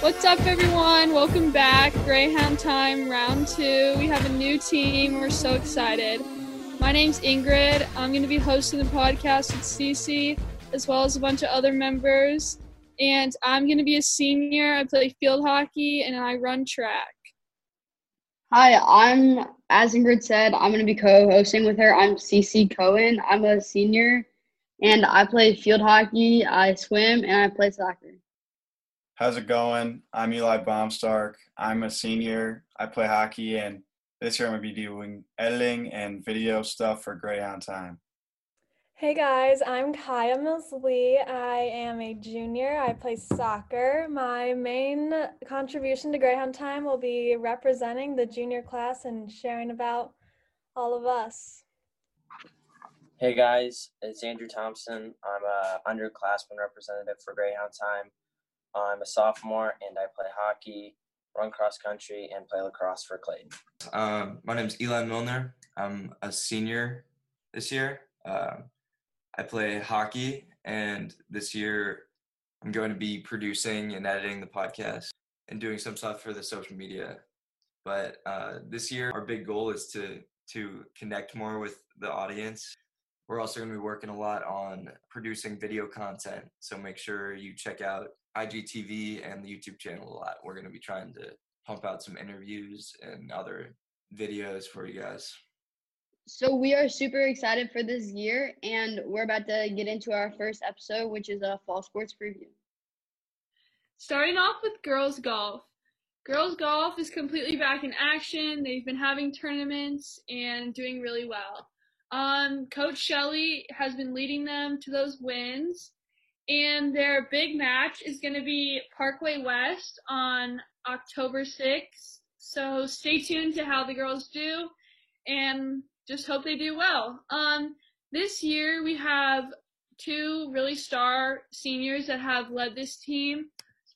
What's up, everyone? Welcome back. Greyhound time, round two. We have a new team. We're so excited. My name's Ingrid. I'm going to be hosting the podcast with Cece, as well as a bunch of other members. And I'm going to be a senior. I play field hockey and I run track. Hi, I'm, as Ingrid said, I'm going to be co hosting with her. I'm CC Cohen. I'm a senior and I play field hockey, I swim, and I play soccer. How's it going? I'm Eli Baumstark. I'm a senior. I play hockey, and this year I'm going to be doing editing and video stuff for Greyhound Time. Hey guys, I'm Kaya Mills Lee. I am a junior. I play soccer. My main contribution to Greyhound Time will be representing the junior class and sharing about all of us. Hey guys, it's Andrew Thompson. I'm a underclassman representative for Greyhound Time. I'm a sophomore and I play hockey, run cross country, and play lacrosse for Clayton. Uh, my name is Eli Milner. I'm a senior this year. Uh, I play hockey, and this year I'm going to be producing and editing the podcast and doing some stuff for the social media. But uh, this year, our big goal is to to connect more with the audience. We're also going to be working a lot on producing video content. So make sure you check out IGTV and the YouTube channel a lot. We're going to be trying to pump out some interviews and other videos for you guys. So we are super excited for this year, and we're about to get into our first episode, which is a fall sports preview. Starting off with girls golf. Girls golf is completely back in action. They've been having tournaments and doing really well. Um, Coach Shelley has been leading them to those wins and their big match is going to be Parkway West on October 6th. So stay tuned to how the girls do and just hope they do well. Um, this year we have two really star seniors that have led this team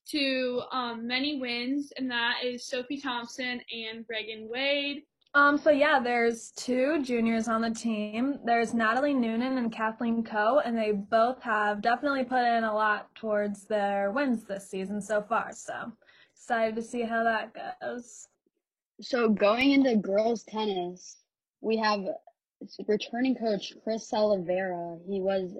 to um, many wins, and that is Sophie Thompson and Reagan Wade. Um, so yeah, there's two juniors on the team. There's Natalie Noonan and Kathleen Coe, and they both have definitely put in a lot towards their wins this season so far. So excited to see how that goes. So going into girls tennis, we have returning coach Chris Salavera. He was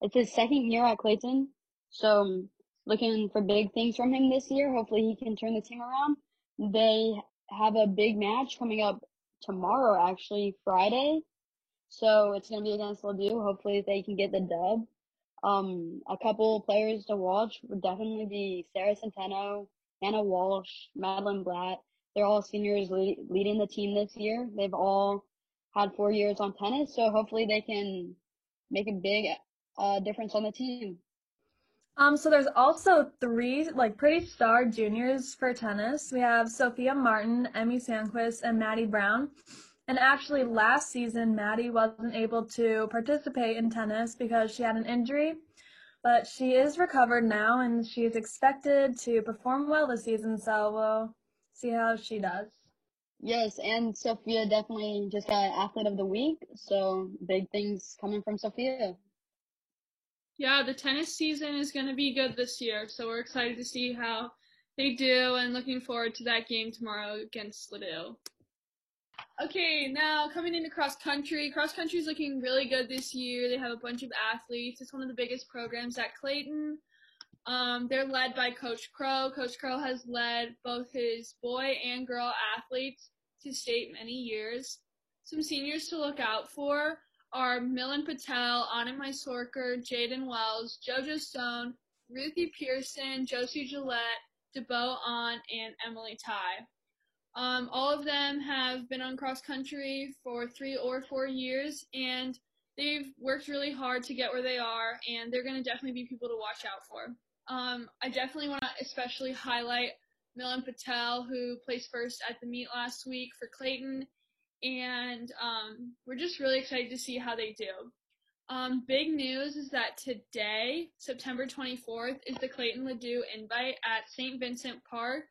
it's his second year at Clayton, so looking for big things from him this year. Hopefully, he can turn the team around. They have a big match coming up tomorrow, actually, Friday. So it's going to be against Ladue. Hopefully they can get the dub. Um, a couple players to watch would definitely be Sarah Centeno, Hannah Walsh, Madeline Blatt. They're all seniors lead, leading the team this year. They've all had four years on tennis, so hopefully they can make a big uh, difference on the team. Um, so there's also three like pretty star juniors for tennis. We have Sophia Martin, Emmy Sandquist, and Maddie Brown. And actually, last season, Maddie wasn't able to participate in tennis because she had an injury. But she is recovered now, and she is expected to perform well this season. So we'll see how she does. Yes, and Sophia definitely just got athlete of the week. So big things coming from Sophia. Yeah, the tennis season is going to be good this year, so we're excited to see how they do and looking forward to that game tomorrow against Ladue. Okay, now coming into cross country. Cross country is looking really good this year. They have a bunch of athletes. It's one of the biggest programs at Clayton. Um, they're led by Coach Crow. Coach Crow has led both his boy and girl athletes to state many years. Some seniors to look out for are Milan Patel, Anna Mysorker, Jaden Wells, JoJo Stone, Ruthie Pearson, Josie Gillette, DeBo On, and Emily Ty. Um, all of them have been on cross country for three or four years, and they've worked really hard to get where they are, and they're going to definitely be people to watch out for. Um, I definitely want to especially highlight Milan Patel, who placed first at the meet last week for Clayton, and um, we're just really excited to see how they do. Um, big news is that today, September 24th, is the Clayton Ladue invite at St. Vincent Park,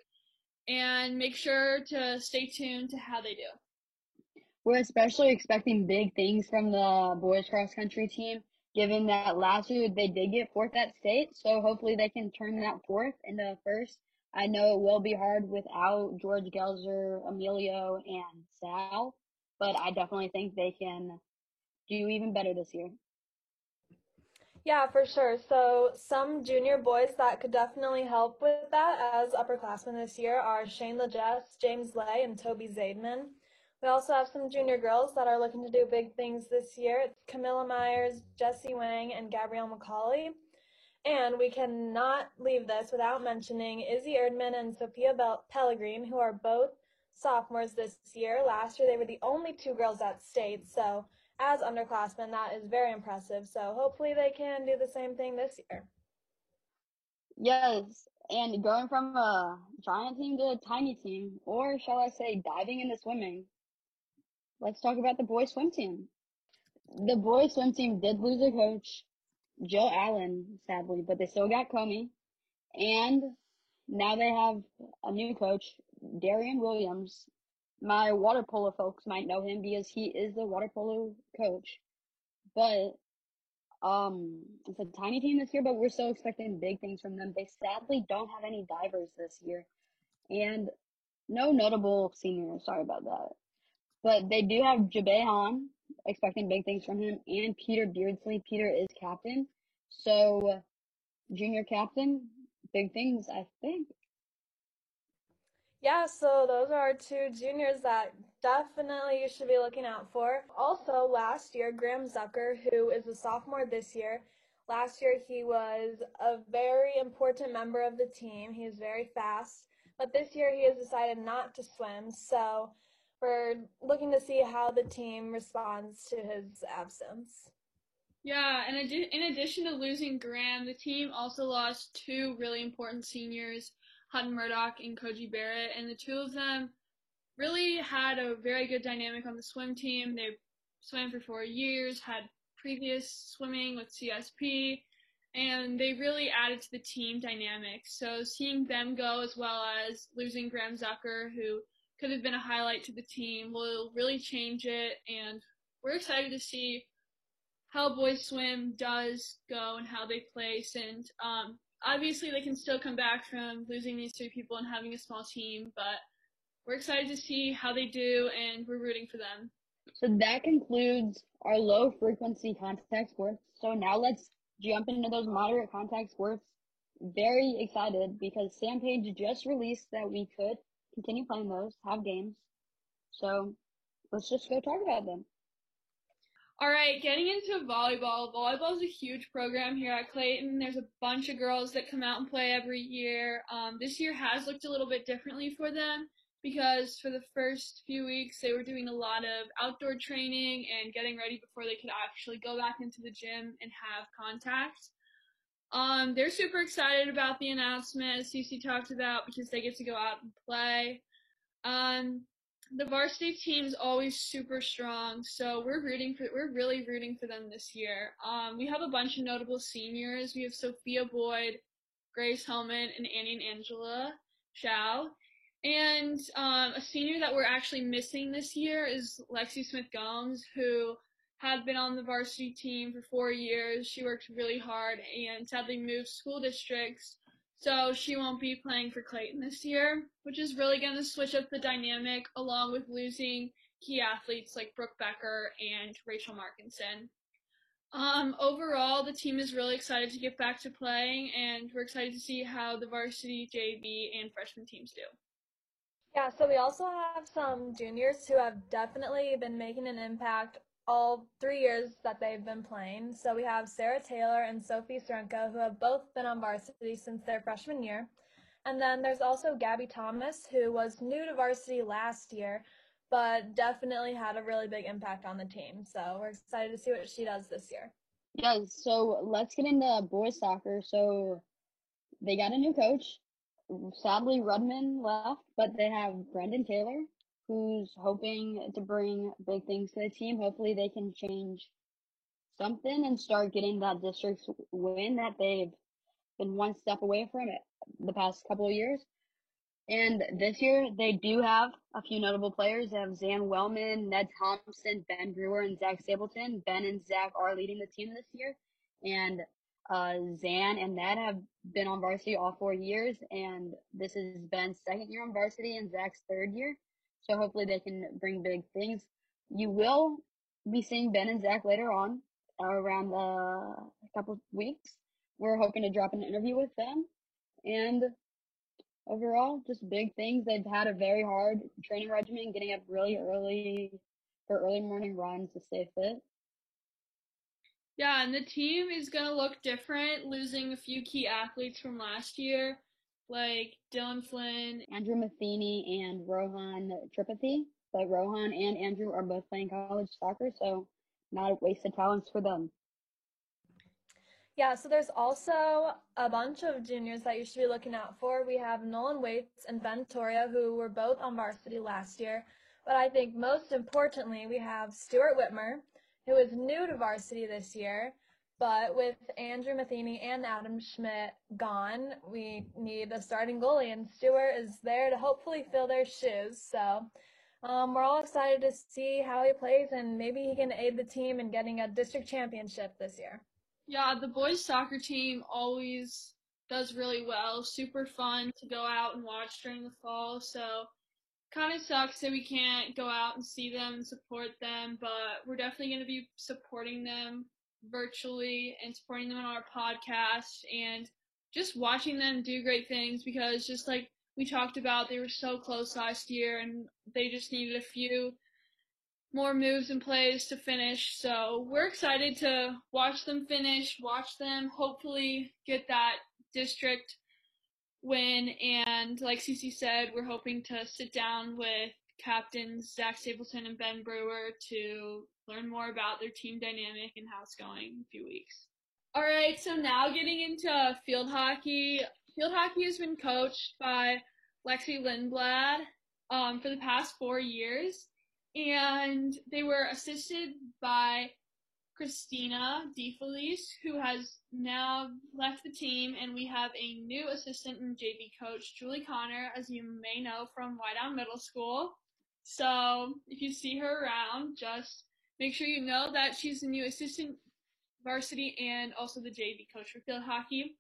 and make sure to stay tuned to how they do. we're especially expecting big things from the boys cross country team, given that last year they did get fourth at state. So hopefully they can turn that fourth into first. I know it will be hard without George Gelzer, Emilio, and Sal, but I definitely think they can do even better this year. Yeah, for sure. So some junior boys that could definitely help with that as upperclassmen this year are Shane Legess, James Lay, and Toby Zaidman. We also have some junior girls that are looking to do big things this year. Camilla Myers, Jessie Wang, and Gabrielle McCauley. And we cannot leave this without mentioning Izzy Erdman and Sophia Bel- Pellegrin, who are both sophomores this year. Last year, they were the only two girls at state. So as underclassmen, that is very impressive. So hopefully they can do the same thing this year. Yes, and going from a giant team to a tiny team, or shall I say, diving into swimming. Let's talk about the boys swim team. The boys swim team did lose a coach, Joe Allen, sadly, but they still got Comey, and now they have a new coach, Darian Williams, my water polo folks might know him because he is the water polo coach. But um, it's a tiny team this year, but we're still expecting big things from them. They sadly don't have any divers this year, and no notable seniors. Sorry about that. But they do have Jabe Han, expecting big things from him, and Peter Beardsley. Peter is captain, so junior captain, big things, I think. Yeah, so those are two juniors that definitely you should be looking out for. Also, last year, Graham Zucker, who is a sophomore this year, last year he was a very important member of the team. He is very fast, but this year he has decided not to swim. So we're looking to see how the team responds to his absence. Yeah, and in addition to losing Graham, the team also lost two really important seniors Hutton Murdoch and Koji Barrett, and the two of them really had a very good dynamic on the swim team. They swam for four years, had previous swimming with CSP, and they really added to the team dynamic. So seeing them go as well as losing Graham Zucker, who could have been a highlight to the team, will really change it. And we're excited to see how boys swim does go and how they place. And um, obviously they can still come back from losing these three people and having a small team, but we're excited to see how they do and we're rooting for them. So that concludes our low frequency contact sports. So now let's jump into those moderate contact sports. Very excited because Sam Page just released that we could continue playing those, have games. So let's just go talk about them. All right, getting into volleyball. Volleyball is a huge program here at Clayton. There's a bunch of girls that come out and play every year. Um, this year has looked a little bit differently for them because for the first few weeks they were doing a lot of outdoor training and getting ready before they could actually go back into the gym and have contact. Um, they're super excited about the announcement, as Cece talked about, because they get to go out and play. Um, the varsity team's always super strong, so we're rooting for we're really rooting for them this year. Um, we have a bunch of notable seniors. We have Sophia Boyd, Grace Hellman, and Annie and Angela Shao. And um, a senior that we're actually missing this year is Lexi Smith Gomes, who had been on the varsity team for four years. She worked really hard and sadly moved school districts so she won't be playing for Clayton this year, which is really going to switch up the dynamic along with losing key athletes like Brooke Becker and Rachel Markinson. Um, overall, the team is really excited to get back to playing, and we're excited to see how the varsity, JV, and freshman teams do. Yeah, so we also have some juniors who have definitely been making an impact all three years that they've been playing. So we have Sarah Taylor and Sophie Srenko, who have both been on varsity since their freshman year. And then there's also Gabby Thomas, who was new to varsity last year, but definitely had a really big impact on the team. So we're excited to see what she does this year. Yeah, so let's get into boys soccer. So they got a new coach. Sadly, Rudman left, but they have Brendan Taylor, who's hoping to bring big things to the team. Hopefully, they can change something and start getting that district win that they've been one step away from it the past couple of years. And this year, they do have a few notable players. They have Zan Wellman, Ned Thompson, Ben Brewer, and Zach Stapleton. Ben and Zach are leading the team this year. And uh, Zan and Ned have been on varsity all four years. And this is Ben's second year on varsity and Zach's third year. So hopefully they can bring big things. You will be seeing Ben and Zach later on around uh, a couple weeks. We're hoping to drop an interview with them. And overall, just big things. They've had a very hard training regimen, getting up really early for early morning runs to stay fit. Yeah, and the team is going to look different, losing a few key athletes from last year, like Dylan Flynn, Andrew Matheny, and Rohan Tripathi. But Rohan and Andrew are both playing college soccer, so not a waste of talents for them. Yeah, so there's also a bunch of juniors that you should be looking out for. We have Nolan Waits and Ben Toria, who were both on varsity last year. But I think most importantly, we have Stuart Whitmer, who is new to varsity this year. But with Andrew Matheny and Adam Schmidt gone, we need a starting goalie, and Stuart is there to hopefully fill their shoes. So um, we're all excited to see how he plays, and maybe he can aid the team in getting a district championship this year. Yeah, the boys soccer team always does really well. Super fun to go out and watch during the fall. So kind of sucks that we can't go out and see them and support them, but we're definitely going to be supporting them virtually and supporting them on our podcast and just watching them do great things because just like we talked about, they were so close last year and they just needed a few more moves and plays to finish. So we're excited to watch them finish, watch them hopefully get that district win. And like Cece said, we're hoping to sit down with captains Zach Stapleton and Ben Brewer to learn more about their team dynamic and how it's going in a few weeks. All right, so now getting into field hockey. Field hockey has been coached by Lexi Lindblad um, for the past four years and they were assisted by Christina DeFelice, who has now left the team, and we have a new assistant and JV coach, Julie Connor, as you may know from Wydown Middle School. So if you see her around, just make sure you know that she's the new assistant varsity and also the JV coach for field hockey.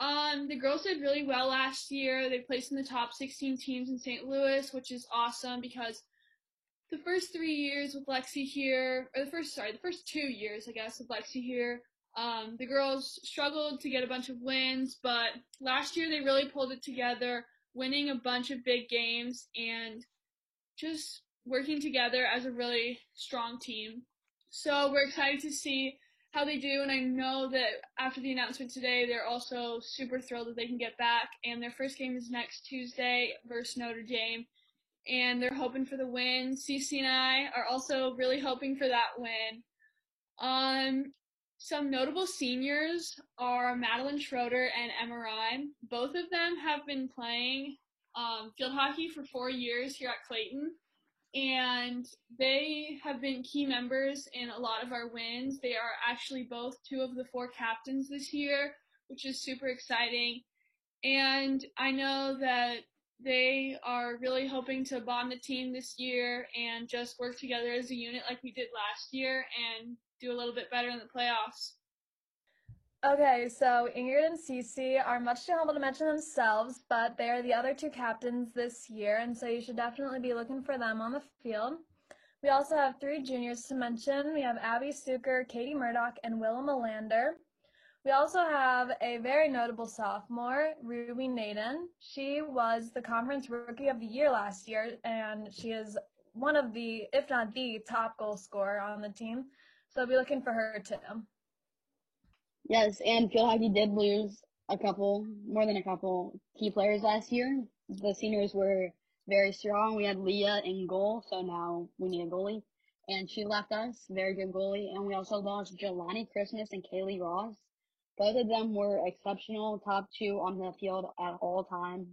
Um, the girls did really well last year. They placed in the top 16 teams in St. Louis, which is awesome because the first three years with Lexi here, or the first, sorry, the first two years, I guess, with Lexi here, um, the girls struggled to get a bunch of wins, but last year they really pulled it together, winning a bunch of big games and just working together as a really strong team. So we're excited to see how they do, and I know that after the announcement today, they're also super thrilled that they can get back. And their first game is next Tuesday versus Notre Dame and they're hoping for the win. CC and I are also really hoping for that win. Um, some notable seniors are Madeline Schroeder and Emma Ryan. Both of them have been playing um, field hockey for four years here at Clayton, and they have been key members in a lot of our wins. They are actually both two of the four captains this year, which is super exciting. And I know that they are really hoping to bond the team this year and just work together as a unit like we did last year and do a little bit better in the playoffs. Okay, so Ingrid and Cece are much too humble to mention themselves, but they are the other two captains this year, and so you should definitely be looking for them on the field. We also have three juniors to mention. We have Abby Suker, Katie Murdoch, and Willa Melander. We also have a very notable sophomore, Ruby Naden. She was the conference rookie of the year last year, and she is one of the, if not the top goal scorer on the team. So be looking for her too. Yes, and field hockey did lose a couple, more than a couple key players last year. The seniors were very strong. We had Leah in goal, so now we need a goalie. And she left us, very good goalie. And we also lost Jelani Christmas and Kaylee Ross. Both of them were exceptional, top two on the field at all times.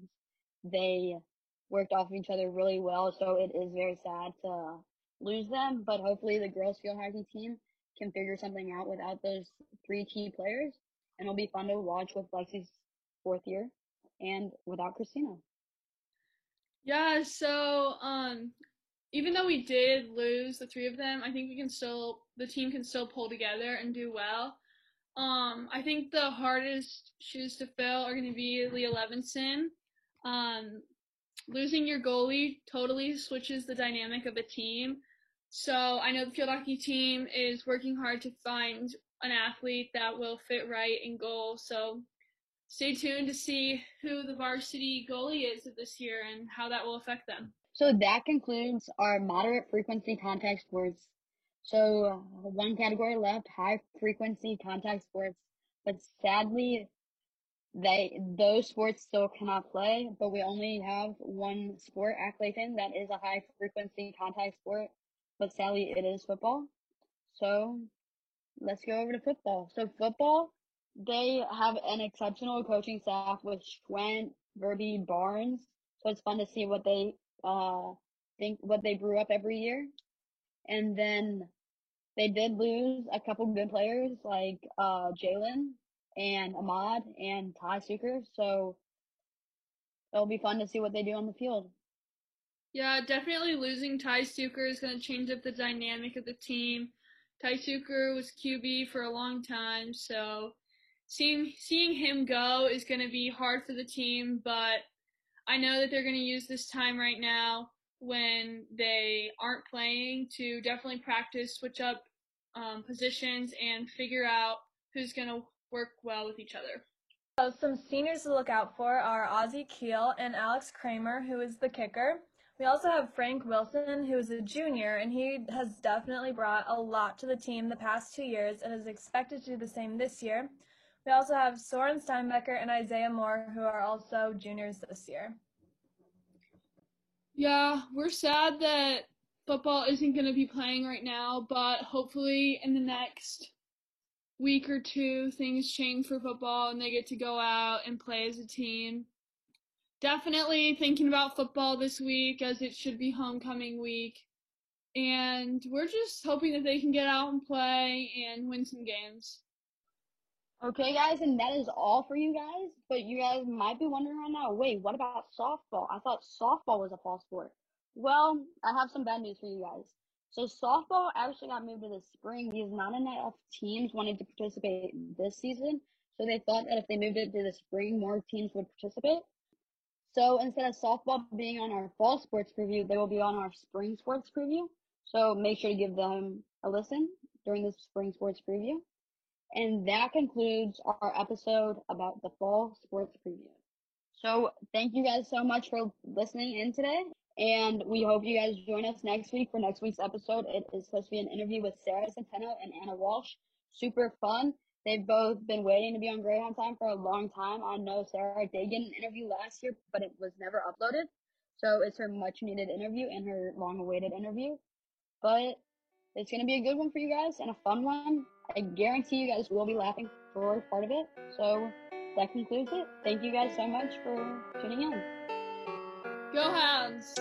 They worked off of each other really well, so it is very sad to lose them, but hopefully the girls field hockey team can figure something out without those three key players, and it'll be fun to watch with Lexi's fourth year and without Christina. Yeah, so um even though we did lose the three of them, I think we can still the team can still pull together and do well. Um, I think the hardest shoes to fill are going to be Leah Levinson. Um, losing your goalie totally switches the dynamic of a team. So I know the field hockey team is working hard to find an athlete that will fit right in goal. So stay tuned to see who the varsity goalie is this year and how that will affect them. So that concludes our moderate frequency contact sports. So one category left, high frequency contact sports. But sadly, they those sports still cannot play. But we only have one sport at Clayton that is a high frequency contact sport. But sadly, it is football. So let's go over to football. So football, they have an exceptional coaching staff with Schwent, Verby, Barnes. So it's fun to see what they uh think what they brew up every year. And then they did lose a couple good players like uh Jalen and Ahmad and Ty Suker. So it'll be fun to see what they do on the field. Yeah, definitely losing Ty Suker is going to change up the dynamic of the team. Ty Suker was QB for a long time, so seeing seeing him go is going to be hard for the team, but I know that they're going to use this time right now when they aren't playing to definitely practice, switch up um, positions, and figure out who's going to work well with each other. So some seniors to look out for are Ozzie Keel and Alex Kramer, who is the kicker. We also have Frank Wilson, who is a junior, and he has definitely brought a lot to the team the past two years and is expected to do the same this year. We also have Soren Steinbecker and Isaiah Moore, who are also juniors this year. Yeah, we're sad that football isn't going to be playing right now, but hopefully in the next week or two, things change for football and they get to go out and play as a team. Definitely thinking about football this week as it should be homecoming week. And we're just hoping that they can get out and play and win some games. Okay, guys, and that is all for you guys. But you guys might be wondering right now, wait, what about softball? I thought softball was a fall sport. Well, I have some bad news for you guys. So softball actually got moved to the spring because not enough teams wanted to participate this season. So they thought that if they moved it to the spring, more teams would participate. So instead of softball being on our fall sports preview, they will be on our spring sports preview. So make sure to give them a listen during the spring sports preview. And that concludes our episode about the fall sports preview. So thank you guys so much for listening in today. And we hope you guys join us next week for next week's episode. It is supposed to be an interview with Sarah Centeno and Hannah Walsh. Super fun. They've both been waiting to be on Greyhound Time for a long time. I know Sarah did get an interview last year, but it was never uploaded. So it's her much needed interview and her long awaited interview. But it's going to be a good one for you guys and a fun one. I guarantee you guys will be laughing for part of it. So that concludes it. Thank you guys so much for tuning in. Go Hounds!